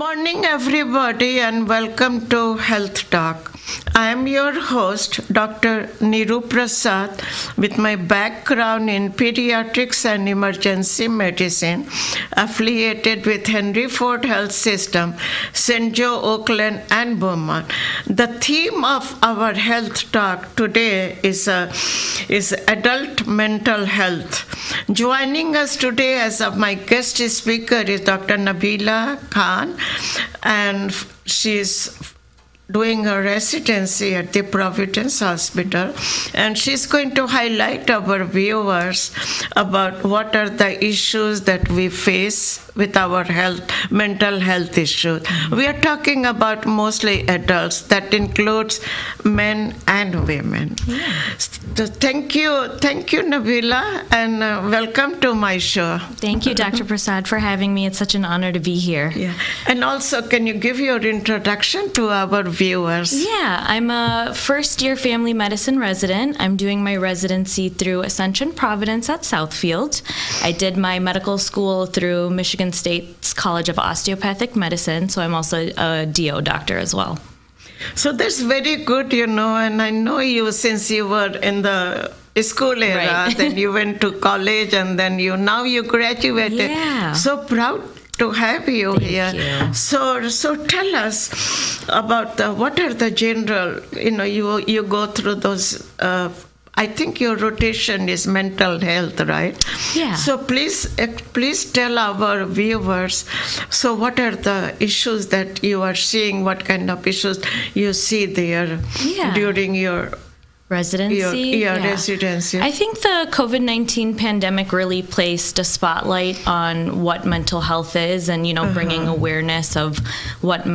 morning, everybody, and welcome to Health Talk. I am your host, Dr. Niru Prasad, with my background in pediatrics and emergency medicine, affiliated with Henry Ford Health System, St. Joe, Oakland, and Beaumont. The theme of our health talk today is, uh, is adult mental health. Joining us today as of my guest speaker is Dr. Nabila Khan, and she's doing her residency at the Providence Hospital, and she's going to highlight our viewers about what are the issues that we face with our health, mental health issues. We are talking about mostly adults, that includes men and women. So thank you, thank you, Nabila, and uh, welcome to my show. Thank you, Dr. Prasad, for having me. It's such an honor to be here. Yeah, and also, can you give your introduction to our viewers? Yeah, I'm a first year family medicine resident. I'm doing my residency through Ascension Providence at Southfield. I did my medical school through Michigan State's College of Osteopathic Medicine, so I'm also a DO doctor as well. So that's very good, you know, and I know you since you were in the school era, Right. then you went to college, and then you now you graduated. Yeah. So proud to have you here. you. So so tell us about the, what are the general, you know, you you go through those. Uh, I think your rotation is mental health, right? Yeah. So please, eh, please tell our viewers. So, what are the issues that you are seeing? What kind of issues you see there Yeah. during your Residency? your, your residency? I think the COVID 19 pandemic really placed a spotlight on what mental health is and, you know, bringing Uh-huh. awareness of what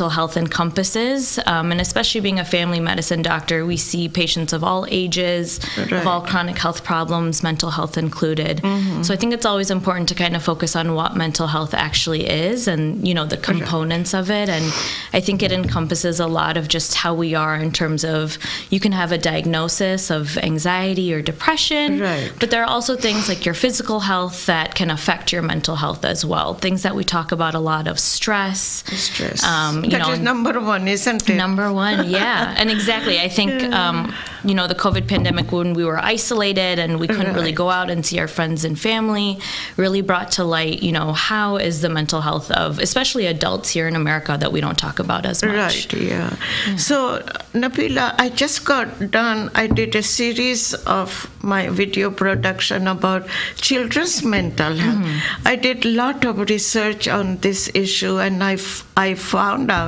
mental health encompasses. Um, and especially being a family medicine doctor, we see patients of all ages, of all chronic health problems, mental health included. Mm-hmm. So I think it's always important to kind of focus on what mental health actually is and, you know, the components of it. And I think it encompasses a lot of just how we are in terms of you can have a diagnosis of anxiety or depression, Right. but there are also things like your physical health that can affect your mental health as well. Things that we talk about a lot of stress. stress. Um, you That know, is number one, isn't it? Number one, yeah. and exactly. I think, um, you know, the COVID pandemic, when we were isolated and we couldn't really go out and see our friends and family, really brought to light, you know, how is the mental health of, especially adults here in America, that we don't talk about as much. Right, yeah. So, Nabila, I just got done. I did a series of my video production about children's mental health. Mm-hmm. I did a lot of research on this issue, and I, f- I found out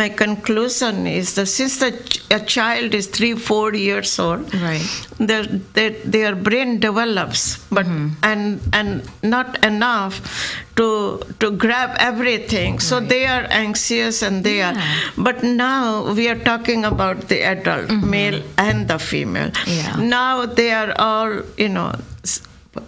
my conclusion is that since the ch- a child is three, four years old, Right. their, their, their brain develops, but Mm-hmm. and and not enough to to grab everything. So they are anxious and they Yeah. are. But now we are talking about the adult, male and the female. Mm-hmm. Yeah. Now they are all you know. s-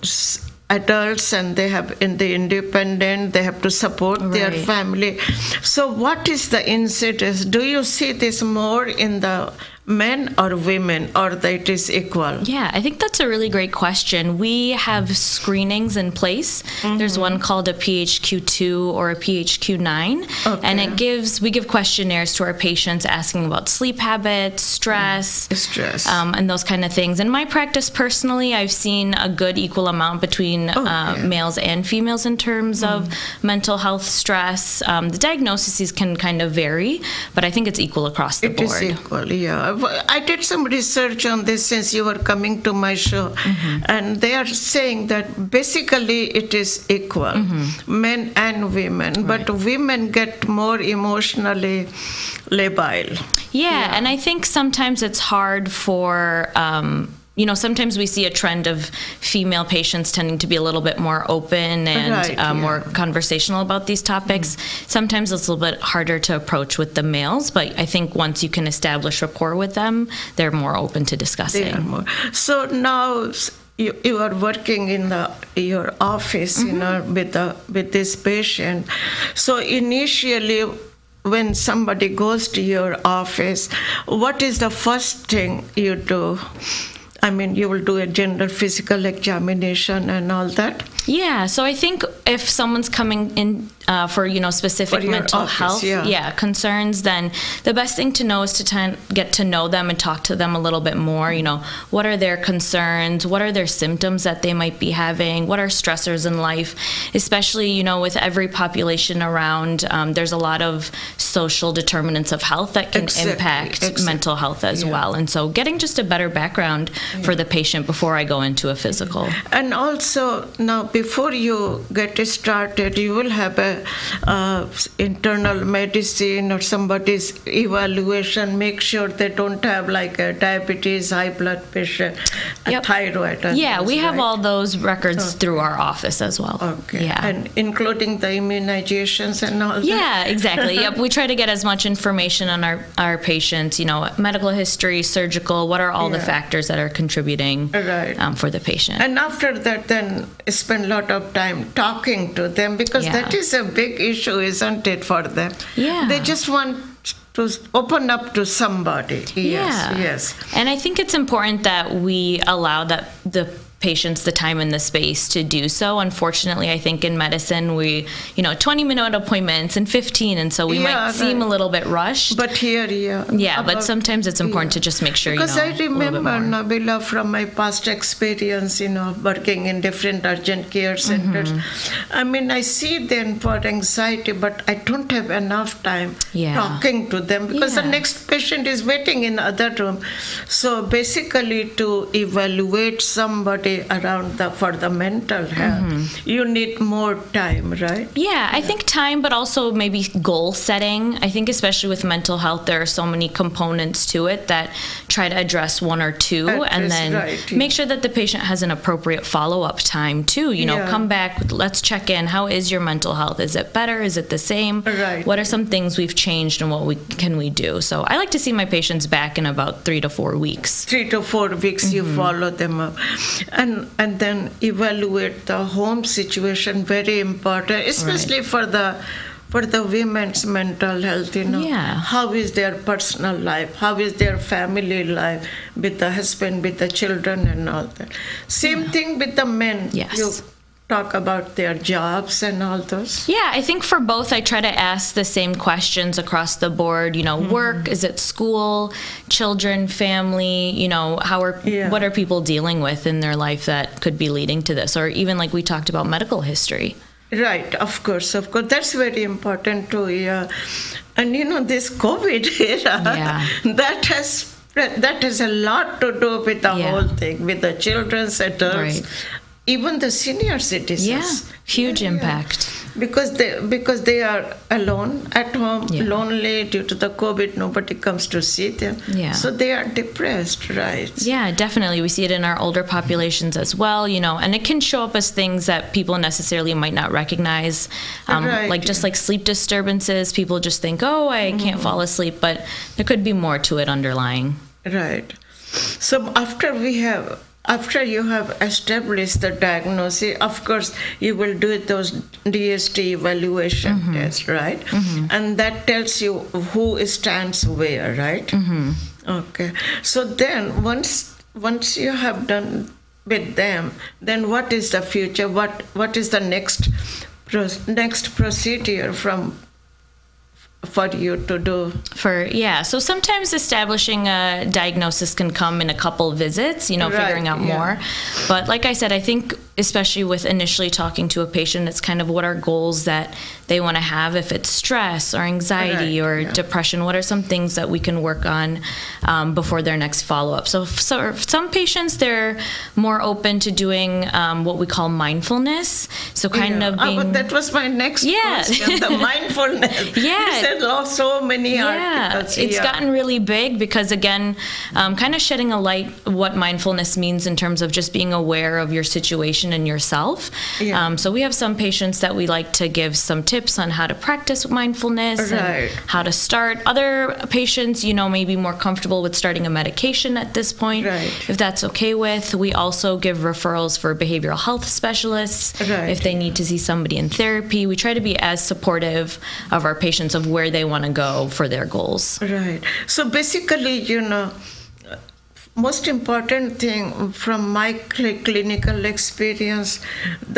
s- adults and they have in the independent they have to support their family. So what is the incidence? Do you see this more in the men or women or that it is equal Yeah, I think that's a really great question. We have screenings in place. There's one called a PHQ2 or a PHQ9, and it gives we give questionnaires to our patients asking about sleep habits, stress, Stress. um, and those kind of things. In my practice, personally, I've seen a good equal amount between uh, Okay. males and females in terms of mental health, stress. Um, the diagnoses can kind of vary, but I think it's equal across the It is board. equal, yeah. Well, I did some research on this since you were coming to my show, Mm-hmm. and they are saying that basically it is equal, Mm-hmm. men and women, but women get more emotionally labile. Yeah, and I think sometimes it's hard for. Um, you know, sometimes we see a trend of female patients tending to be a little bit more open and Right, uh, more conversational about these topics. Sometimes it's a little bit harder to approach with the males, but I think once you can establish rapport with them, they're more open to discussing. They are more. So now you, you are working in the your office, you know, with the with this patient. So initially. When somebody goes to your office, what is the first thing you do? I mean, you will do a general physical examination and all that. Yeah, so I think if someone's coming in uh, for you know specific mental office, health yeah. concerns then the best thing to know is to ten, get to know them and talk to them a little bit more you know. What are their concerns? What are their symptoms that they might be having? What are stressors in life? Especially you know with every population around um, there's a lot of social determinants of health that can Exactly, impact exactly. mental health as Yeah. well. And so getting just a better background for the patient before i go into a physical. And also now, before you get started, you will have a uh, internal medicine or somebody's evaluation. Make sure they don't have like a diabetes, high blood pressure, a Yep. thyroid. yeah we have right? all those records through our office as well Okay. yeah And including the immunizations and all that. Yeah, exactly. yep. We try to get as much information on our, our patients, you know, medical history, surgical, what are all the factors that are contributing Right. um, for the patient. And after that, then spend a lot of time talking to them because Yeah. that is a big issue, isn't it, for them? Yeah. They just want to open up to somebody. Yes, yeah. yes. And I think it's important that we allow that the patients the time and the space to do so. Unfortunately, I think in medicine we, you know, 20 minute appointments and 15 and so we Yeah, might seem right. a little bit rushed. But here, yeah. yeah, but sometimes it's important to just make sure Because you know I little bit remember. Nabila, from my past experience, you know, working in different urgent care centers. Mm-hmm. I mean, I see them for anxiety, but I don't have enough time Yeah. talking to them because the next patient is waiting in the other room. So basically, to evaluate somebody around the for the mental health, Mm-hmm. you need more time, right? Yeah, I think time, but also maybe goal setting. I think, especially with mental health, there are so many components to it that try to address one or two, and then right, yeah. make sure that the patient has an appropriate follow up time too. You know, Yeah. come back, let's check in. How is your mental health? Is it better? Is it the same? Right. What are some things we've changed, and what we can we do? So I like to see my patients back in about three to four weeks. three to four weeks you follow them up and and then evaluate the home situation very important especially for the for the women's mental health you know. Yeah. how is their personal life? How is their family life with the husband with the children and all that? Same thing with the men. Yes. you talk about their jobs and all those Yeah, I think for both, I try to ask the same questions across the board. You know, Mm-hmm. work, is it school, children, family? You know, how are Yeah. what are people dealing with in their life that could be leading to this, or even like we talked about medical history. Right, of course, of course. That's very important too. Yeah, and you know this COVID era, Yeah. that has that has a lot to do with the Yeah. whole thing, with the children's adults, Right. Even the senior citizens. Yeah, huge Yeah. impact. Because they because they are alone at home, Yeah. lonely due to the COVID. Nobody comes to see them. Yeah. So they are depressed, right? Yeah, definitely. We see it in our older populations as well, you know, and it can show up as things that people necessarily might not recognize. Um, Right, like just like sleep disturbances, people just think, oh, I can't fall asleep, but there could be more to it underlying. Right. So after we have after you have established the diagnosis, of course you will do those DST evaluation mm-hmm. tests, right? Mm-hmm. And that tells you who stands where, right? Mm-hmm. Okay. So then once once you have done with them, then what is the future? What what is the next pro- next procedure from for you to do? For yeah, so sometimes establishing a diagnosis can come in a couple visits, you know, Right, figuring out yeah. more. But like I said, I think especially with initially talking to a patient, it's kind of what are goals that they want to have. If it's stress or anxiety Right, or yeah. depression, what are some things that we can work on um, before their next follow up? So, so some patients, they're more open to doing um, what we call mindfulness. So kind Yeah. of Ah, being but that was my next Yeah. question. The mindfulness. Yeah. You said so many yeah, articles. it's yeah. gotten really big because again, um, kind of shedding a light what mindfulness means in terms of just being aware of your situation and yourself. Yeah. Um, so we have some patients that we like to give some tips on how to practice mindfulness Right. and how to start. Other patients, you know, may be more comfortable with starting a medication at this point, Right. if that's okay with. We also give referrals for behavioral health specialists Right. if they need to see somebody in therapy. We try to be as supportive of our patients of where they want to go for their goals. Right. So basically, you know, most important thing from my cl- clinical experience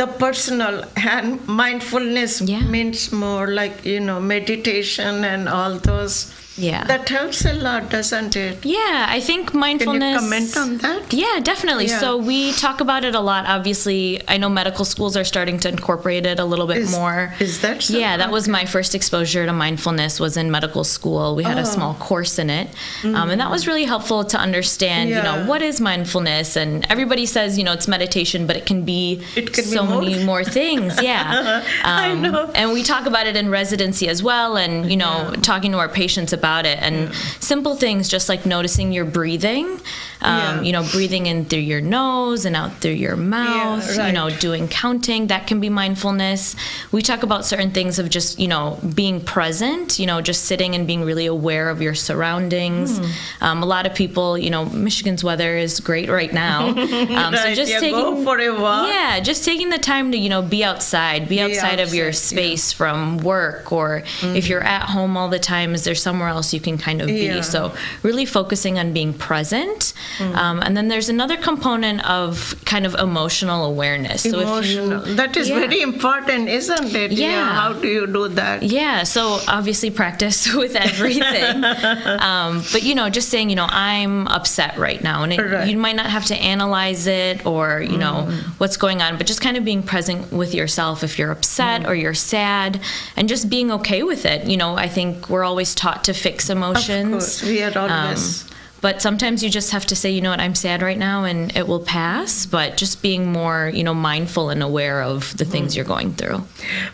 the personal and mindfulness Yeah. means more like you know meditation and all those Yeah. that helps a lot doesn't it Yeah, I think mindfulness can you comment on that Yeah, definitely. Yeah. So we talk about it a lot. Obviously, I know medical schools are starting to incorporate it a little bit Is- more. is that so? Yeah, that was my first exposure to mindfulness was in medical school. We had Oh. a small course in it, um, and that was really helpful to understand. You know, what is mindfulness? And everybody says you know it's meditation, but it can be It can be so more. many more things. Yeah, Um, I know. And we talk about it in residency as well, and you know, talking to our patients about it, and simple things just like noticing your breathing. Um, Yeah. You know, breathing in through your nose and out through your mouth. You know, doing counting that can be mindfulness. We talk about certain things of just you know being present. You know, just sitting and being really aware of your surroundings. Hmm. Um, a lot of people, you know, Michigan's weather is great right now. Um, so just yeah, taking for a walk. yeah, just taking the time to you know be outside, be outside of your outside, yeah. space from work, or if you're at home all the time, is there somewhere else you can kind of Yeah. be? So really focusing on being present, um, and then there's another component of kind of emotional awareness. So emotional if you that is Yeah. very important isn't it Yeah. how do you do that yeah, so obviously practice with everything. um, but you know, just saying, you know, I'm upset right now, and it, Right. you might not have to analyze it or you know what's going on, but just kind of being present with yourself if you're upset or you're sad, and just being okay with it. You know, I think we're always taught to fix emotions. Of course, we are always- but sometimes you just have to say, you know what, I'm sad right now, and it will pass. But just being more, you know, mindful and aware of the things mm. you're going through.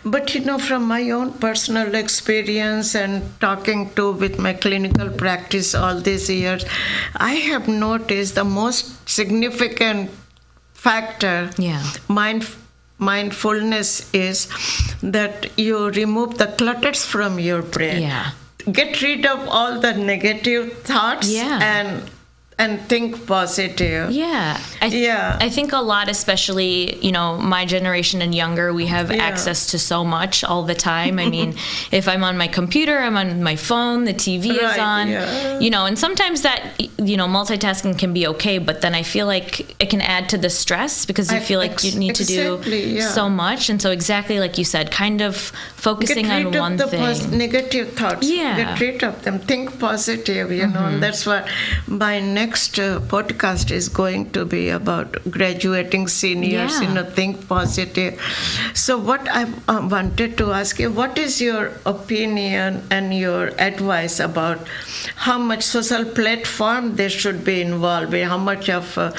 But you know, from my own personal experience and talking to with my clinical practice all these years, I have noticed the most significant factor Yeah. mind mindfulness is that you remove the clutters from your brain. Yeah. Get rid of all the negative thoughts Yeah. and and think positive. Yeah. I Yeah. I think a lot, especially, you know, my generation and younger, we have Yeah. access to so much all the time. I mean, if I'm on my computer, I'm on my phone, the TV is on, yeah. you know, and sometimes that, you know, multitasking can be okay, but then I feel like it can add to the stress because you I- feel like you ex- need to do yeah. so much. And so, exactly like you said, kind of focusing Get rid on of one the thing. pos- negative thoughts. Yeah. Mm-hmm. Get rid of them. Think positive, you know. And that's what my next uh, podcast is going to be about graduating seniors, Yeah. you know, think positive. So, what I uh, wanted to ask you, what is your opinion and your advice about how much social platform they should be involved in? How much of uh,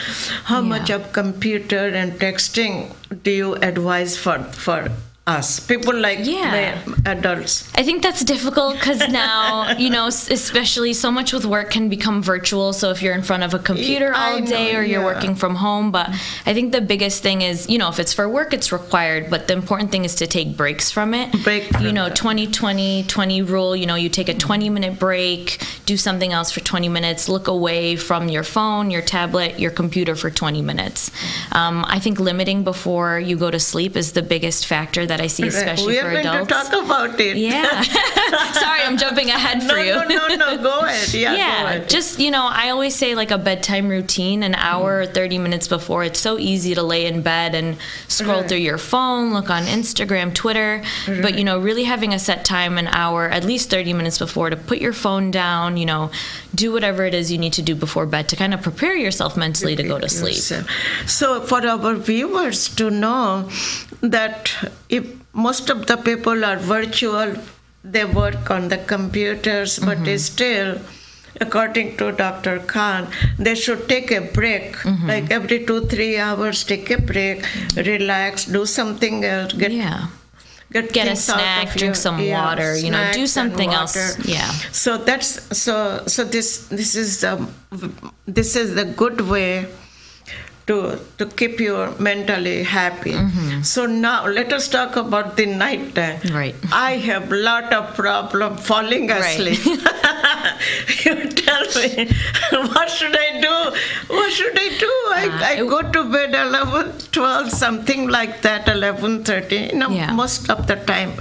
how much of computer and texting do you advise for for us people like Yeah. the adults I think that's difficult because now, you know, especially so much with work can become virtual. So if you're in front of a computer I all day know, or you're yeah. working from home, but I think the biggest thing is, you know, if it's for work, it's required. But the important thing is to take breaks from it. Break You know, 20 20 20 rule, you know, you take a 20 minute break, do something else for 20 minutes, look away from your phone, your tablet, your computer for 20 minutes. Um, I think limiting before you go to sleep is the biggest factor that I see, especially we are for going adults. to talk about it Yeah. Sorry, I'm jumping ahead no for you. no no no go ahead yeah, go Yeah, ahead. just you know, I always say like a bedtime routine, an hour or 30 minutes before. It's so easy to lay in bed and scroll Right. through your phone, look on Instagram, Twitter, but mm-hmm. you know, really having a set time, an hour, at least 30 minutes before to put your phone down, you know, do whatever it is you need to do before bed to kind of prepare yourself mentally to go to sleep. So, for our viewers to know that if most of the people are virtual, they work on the computers, but Mm-hmm. still, according to Dr. Khan, they should take a break, Mm-hmm. like every two, three hours, take a break, relax, do something else, get Yeah. get, Get a snack, drink your- some yeah, water, you know, do something else. Yeah. So that's so so this this is um, this is the good way to to keep you mentally happy. Mm-hmm. So now let us talk about the night time. Right. I have lot of problem falling Right. asleep. you tell me what should I do? What should I do? I, Uh, I go to bed 11, 12, something like that, 11.30, you know, Yeah. most of the time.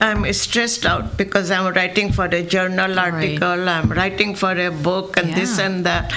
I'm stressed out because I'm writing for a journal article, I'm writing for a book, and this and that.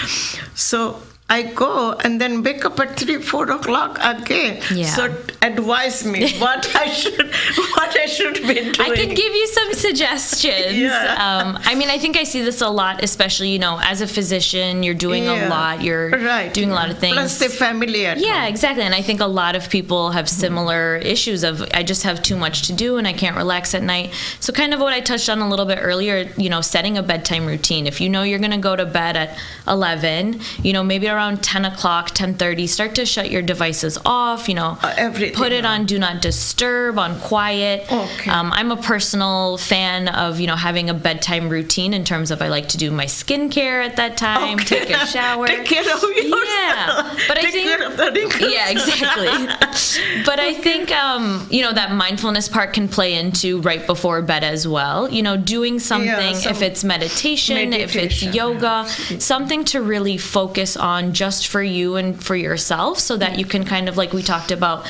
So I go and then wake up at three, four o'clock again. Yeah. So advise me what I should, what I should be doing. I can give you some suggestions. Yeah. Um, I mean, I think I see this a lot, especially, you know, as a physician, you're doing Yeah. a lot, you're right. doing a lot of things. Plus the family at Yeah, home. exactly. And I think a lot of people have similar issues of I just have too much to do and I can't relax at night. So kind of what I touched on a little bit earlier, you know, setting a bedtime routine. If you know you're going to go to bed at 11, you know, maybe around 10 o'clock, 10:30, start to shut your devices off, you know, Uh, everything put it on do not disturb, on quiet. Okay. Um, I'm a personal fan of, you know, having a bedtime routine in terms of I like to do my skincare at that time, Okay. take a shower. Take care of yourself. Yeah, but I think- care of the wrinkles. Yeah, exactly. but I think um, you know that mindfulness part can play into right before bed as well. You know, doing something some if it's meditation, if it's meditation, yoga, something to really focus on just for you and for yourself, so that you can kind of like we talked about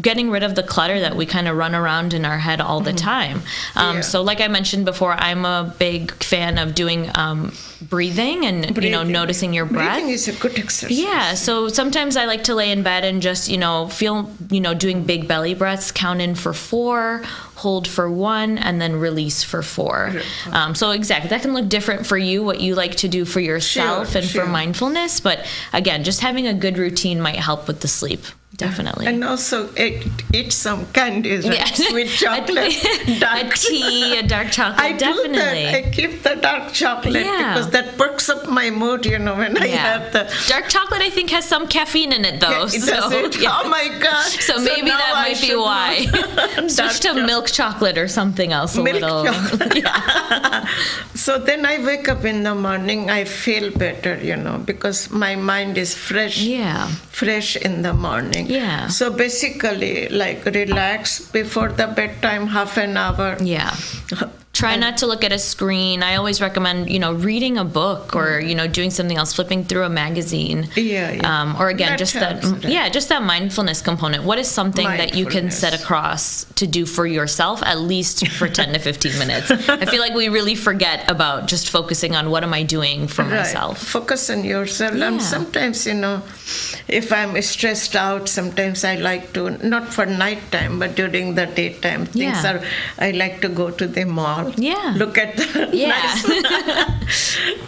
getting rid of the clutter that we kind of run around in our head all the time. Um, Mm-hmm. Yeah. So, like I mentioned before, I'm a big fan of doing um, breathing and you know noticing your breath. Breathing is a good exercise. Yeah, so sometimes I like to lay in bed and just, you know, feel, you know, doing big belly breaths, count in for four, hold for one, and then release for four. Um, so, exactly, that can look different for you, what you like to do for yourself Sure, and sure. for mindfulness. But again, just having a good routine might help with the sleep, definitely. And also eat, eat some candies? Yeah. sweet chocolate, a, dark a tea, a dark chocolate, I definitely. do that. I keep the dark chocolate Yeah. because that perks up my mood, you know, when I have the. Dark chocolate, I think, has some caffeine in it, though. Does so, it? Oh yeah. Oh my God. So maybe now that I might be why. Switch to chocolate. milk chocolate or something else a Milk little. so then I wake up in the morning, I feel better, you know, because my mind is fresh. Yeah. Fresh in the morning. Yeah. So basically, like relax before the bedtime, half an hour. Yeah. Try not to look at a screen. I always recommend, you know, reading a book or, you know, doing something else, flipping through a magazine. Yeah, yeah. Um, or again, That just that, yeah, just that mindfulness component. What is something that you can set across to do for yourself, at least for 10 to 15 minutes? I feel like we really forget about just focusing on what am I doing for myself. Focus on yourself. Yeah. And sometimes, you know, if I'm stressed out, sometimes I like to, not for nighttime, but during the daytime, things Yeah. are, I like to go to the mall. Yeah. Look at the Yeah.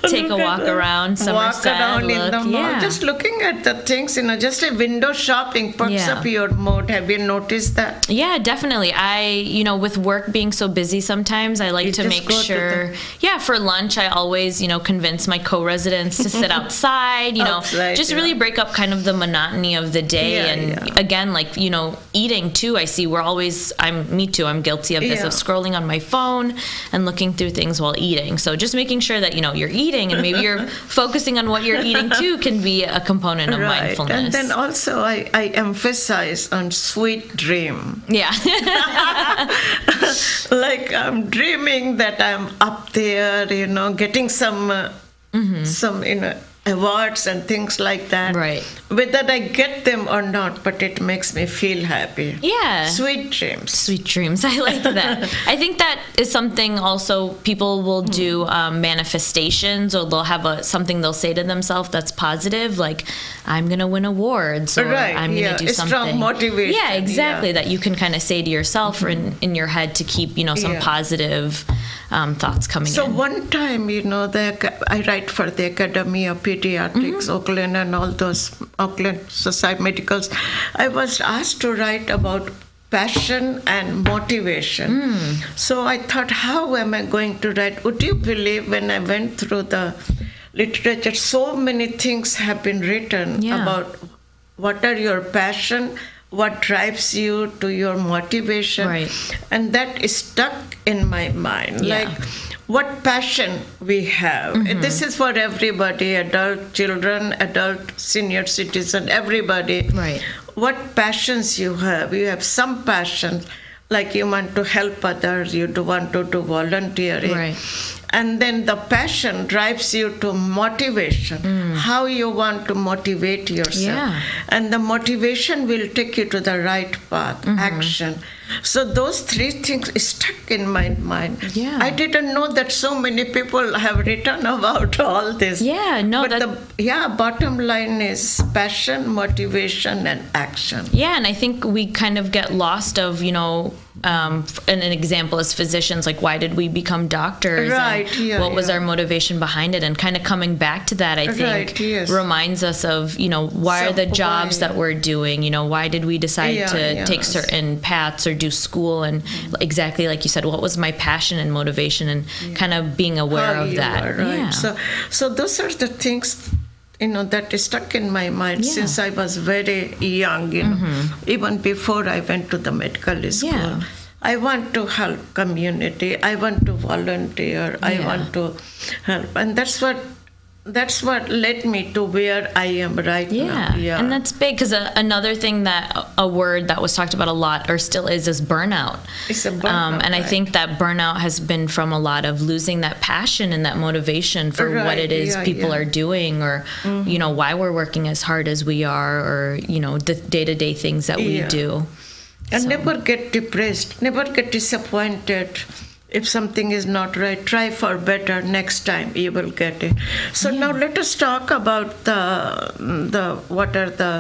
Take a Look walk around, Walk around in the look, mall. yeah. Just looking at the things, you know, just a window shopping perks Yeah. up your mood. Have you noticed that? Yeah, definitely. I, you know, with work being so busy sometimes, I like You to make to sure. the- yeah, for lunch, I always, you know, convince my co residents to sit outside, you know, Outside, just yeah. really break up kind of the monotony of the day. And again, like, you know, eating too, I see we're always, I'm, me too, I'm guilty of this, of scrolling on my phone and looking through things while eating. So just making sure that, you know, you're eating and maybe you're focusing on what you're eating too can be a component of right. mindfulness. And then also, I, I emphasize on sweet dream. yeah. like I'm dreaming that I'm up there, you know, getting some uh, some you know awards and things like that. Right. Whether I get them or not, but it makes me feel happy. yeah. Sweet dreams. Sweet dreams. I like that. I think that is something also people will Hmm. do um, manifestations or they'll have a something they'll say to themselves that's positive, like I'm gonna win awards or Right, I'm gonna yeah, do something. strong motivation, Yeah, exactly. yeah. That you can kind of say to yourself or in, in your head to keep you know some Yeah. positive um, thoughts coming So in. one time, you know, the, I write for the Academy of Pediatrics, Oakland, and all those Oakland Society Medicals. I was asked to write about passion and motivation. So I thought, how am I going to write? Would you believe when I went through the literature, so many things have been written Yeah. about what are your passion, what drives you to your motivation, Right. and that is stuck in my mind. Yeah. Like what passion we have. Mm-hmm. This is for everybody, adult children, adult senior citizen, everybody. Right. What passions you have? You have some passions, like you want to help others, you do want to do volunteering. Right. And then the passion drives you to motivation, how you want to motivate yourself. Mm. Yeah. And the motivation will take you to the right path, Mm-hmm. action. So those three things stuck in my mind. Yeah. I didn't know that so many people have written about all this. Yeah, no, But that- the yeah, bottom line is passion, motivation, and action. Yeah, and I think we kind of get lost of, you know, um, and an example is physicians, like why did we become doctors? and Right, yeah, what was our motivation behind it? And kind of coming back to that, I think, Right, yes. reminds us of, you know, why are the jobs why- that we're doing? You know, why did we decide Yeah, to take certain paths or do school? And exactly like you said, what was my passion and motivation? And kind of being aware How of that. are, right? Yeah. So, so those are the things, you know, that is stuck in my mind Yeah. Mm-hmm. since I was very young. You know, even before I went to the medical school. Yeah. I want to help community. I want to volunteer. I want to help, and that's what that's what led me to where I am right Yeah. now. Yeah, And that's big because uh, another thing that uh, a word that was talked about a lot or still is is burnout. It's a um, burnout, and I think that burnout has been from a lot of losing that passion and that motivation for what it is yeah, people yeah. are doing or, mm-hmm. you know, why we're working as hard as we are or, you know, the day to day things that we do. And So- never get depressed, never get disappointed. If something is not right, try for better. Next time you will get it. So now let us talk about the the what are the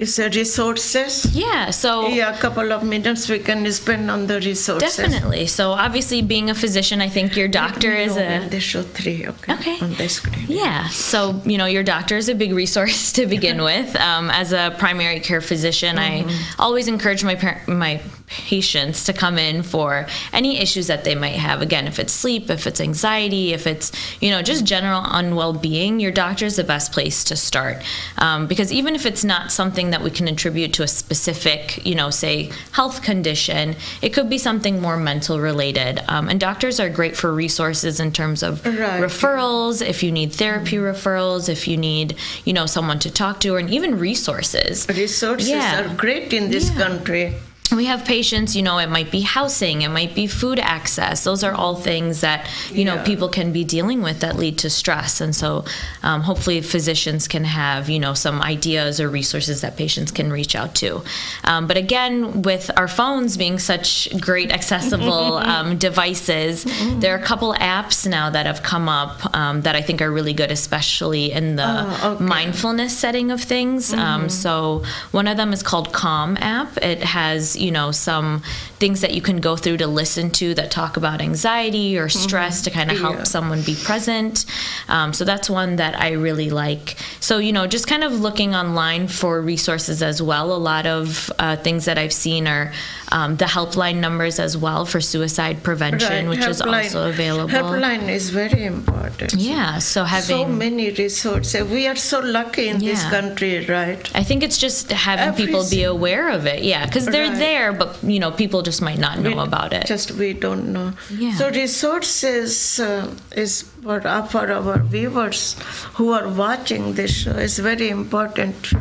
is the resources. Yeah. So Yeah, a couple of minutes we can spend on the resources. definitely. So obviously being a physician, I think your doctor is a they show three, okay, Okay. on the screen. Yeah, so you know, your doctor is a big resource to begin with. Um, as a primary care physician, I always encourage my par- my patients to come in for any issues that they might have. Again, if it's sleep, if it's anxiety, if it's you know just general unwell being, your doctor is the best place to start. Um, because even if it's not something that we can attribute to a specific, you know, say health condition, it could be something more mental related. Um, and doctors are great for resources in terms of Right. referrals, if you need therapy referrals, if you need, you know, someone to talk to, and even resources. Resources Yeah. are great in this Yeah. country. We have patients, you know, it might be housing, it might be food access. Those are all things that, you know, Yeah. people can be dealing with that lead to stress. And so um, hopefully physicians can have, you know, some ideas or resources that patients can reach out to. Um, but again, with our phones being such great accessible um, devices, there are a couple apps now that have come up um, that I think are really good, especially in the Oh, okay. mindfulness setting of things. Um, so one of them is called Calm app. It has you know some things that you can go through to listen to that talk about anxiety or stress to kind of help Yeah. someone be present. Um, so that's one that I really like. So you know just kind of looking online for resources as well. A lot of uh, things that I've seen are um, the helpline numbers as well for suicide prevention, which is also available. Helpline is very important. Yeah, so having so many resources. We are so lucky in this country, right? I think it's just having Every people be aware of it. Yeah, because they're Right. there, but you know, people just might not know We- about it. Just we don't know. Yeah. So resources uh, is for, uh, for our viewers who are watching this show is very important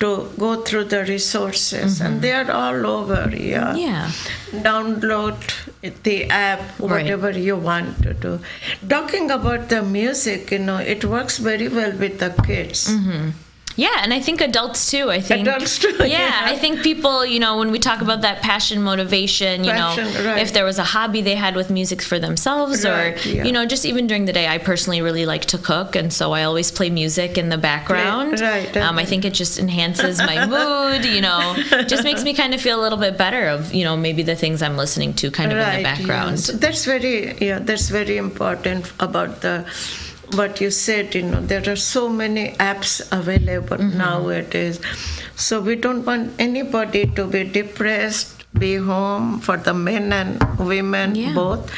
to go through the resources, and they are all over. Yeah. Mm-hmm. Yeah. Download the app, Right. whatever you want to do. Talking about the music, you know, it works very well with the kids. Yeah, and I think adults too. I think Adults too, Yeah, yeah. I think people, you know, when we talk about that passion, motivation, you Passion, know, right. if there was a hobby they had with music for themselves, Right, or yeah. you know, just even during the day, I personally really like to cook, and so I always play music in the background. right, Um, I think it just enhances my mood. You know, just makes me kind of feel a little bit better of you know maybe the things I'm listening to kind of in the background. That's very yeah, that's very important about the what you said, you know, there are so many apps available Mm-hmm. nowadays. So we don't want anybody to be depressed, be home for the men and women Yeah. both.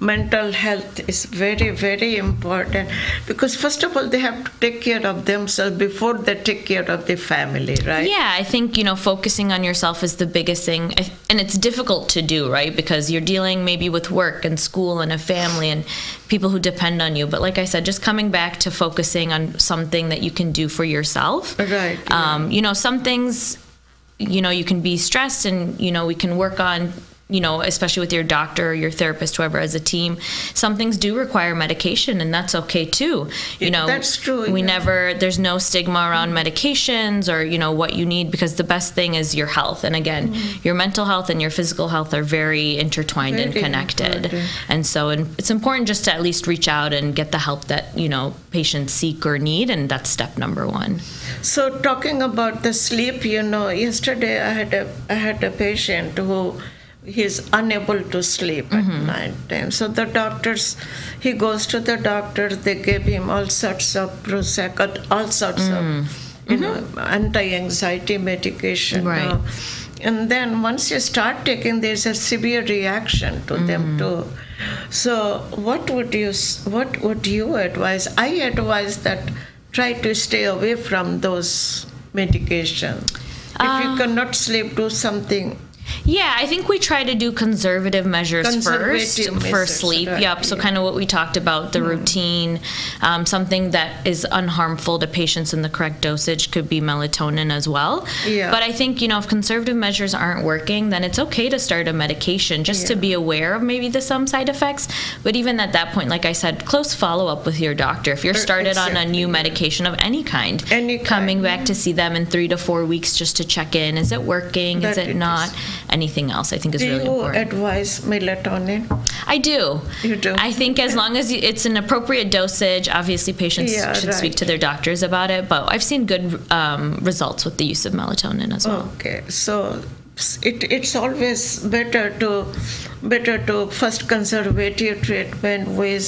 Mental health is very, very important because first of all they have to take care of themselves before they take care of the family, right? Yeah, I think, you know, focusing on yourself is the biggest thing. And it's difficult to do, right? Because you're dealing maybe with work and school and a family and people who depend on you. But like I said, just coming back to focusing on something that you can do for yourself. Right, Um, you know, some things, you know, you can be stressed and, you know, we can work on you know, especially with your doctor or your therapist, whoever, as a team, some things do require medication, and that's okay too. You know, that's true, We yeah. never, there's no stigma around medications or, you know, what you need because the best thing is your health. And again, mm-hmm. your mental health and your physical health are very intertwined and connected. important. And so and it's important just to at least reach out and get the help that, you know, patients seek or need. And that's step number one. So talking about the sleep, you know, yesterday I had a I had a patient who he's unable to sleep at mm-hmm. night time. So the doctors, he goes to the doctor. They give him all sorts of Prozac, all sorts of mm-hmm. you know anti-anxiety medication. Right. now. and then once you start taking, there's a severe reaction to them mm-hmm. too. So what would you what would you advise? I advise that try to stay away from those medication. If you uh, cannot sleep, do something. Yeah, I think we try to do conservative measures Conservative first for sleep. right, Yep. So yeah. kind of what we talked about, the routine, um, something that is unharmful to patients in the correct dosage could be melatonin as well. Yeah. But I think you know if conservative measures aren't working, then it's okay to start a medication just to be aware of maybe the some side effects. But even at that point, like I said, close follow up with your doctor. If you're Er, started on a new medication of any kind, Any kind, coming back to see them in three to four weeks just to check in. Is it working? is it it not? is. Anything else I think is Do really you important. advise melatonin? I do. You do? I think as long as you- it's an appropriate dosage, obviously patients Yeah, should speak to their doctors about it. But I've seen good um, results with the use of melatonin as well. Okay, so it, it's always better to better to first conservative treatment with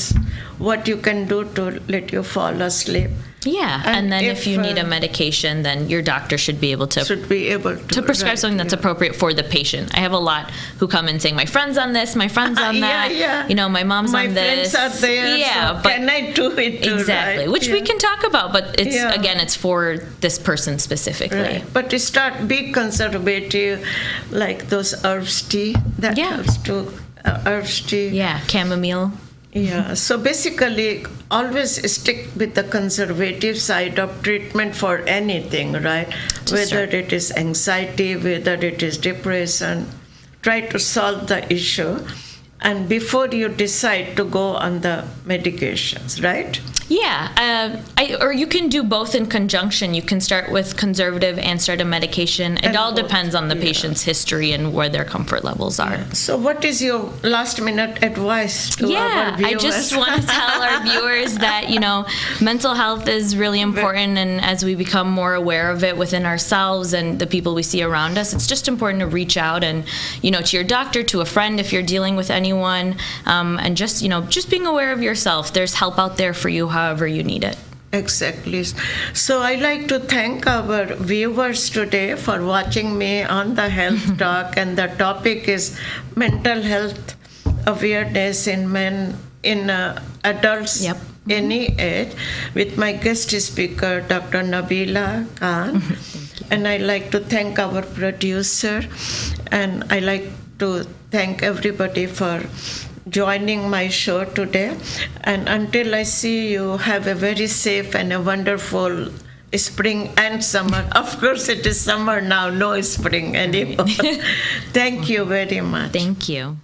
what you can do to let you fall asleep. Yeah, and, And then if, if, you need a uh, medication, then your doctor should be able to Should be able to, to prescribe right, something that's yeah. appropriate for the patient. I have a lot who come in saying, "My friend's on this, my friend's on Yeah, that." yeah. You know, my mom's My on this. friends are there. Yeah, so but can I do it too? exactly, right? which we can talk about, but it's Yeah. again, it's for this person specifically. Right. But to start be conservative, like those herbs tea that Yeah. helps to uh, herbs tea. Yeah, chamomile. Yeah, so basically, always stick with the conservative side of treatment for anything, right? To whether start. it is anxiety, whether it is depression, try to solve the issue. And before you decide to go on the medications, right? Yeah, uh, I, or you can do both in conjunction. You can start with conservative and start a medication. It And all both, depends on the yeah. patient's history and where their comfort levels are. So, what is your last minute advice to Yeah, our viewers? Yeah, I just want to tell our viewers that, you know, mental health is really important. And as we become more aware of it within ourselves and the people we see around us, it's just important to reach out and, you know, to your doctor, to a friend if you're dealing with anyone, um, and just, you know, just being aware of yourself. There's help out there for you however you need it. Exactly. So I like to thank our viewers today for watching me on the Health Talk, and the topic is mental health awareness in men, in uh, adults, Yep. any age, with my guest speaker, Dr. Nabila Khan. and I like to thank our producer, and I like to thank everybody for joining my show today. And until I see you, have a very safe and a wonderful spring and summer. Of course, it is summer now, no spring anymore. Thank you very much. Thank you.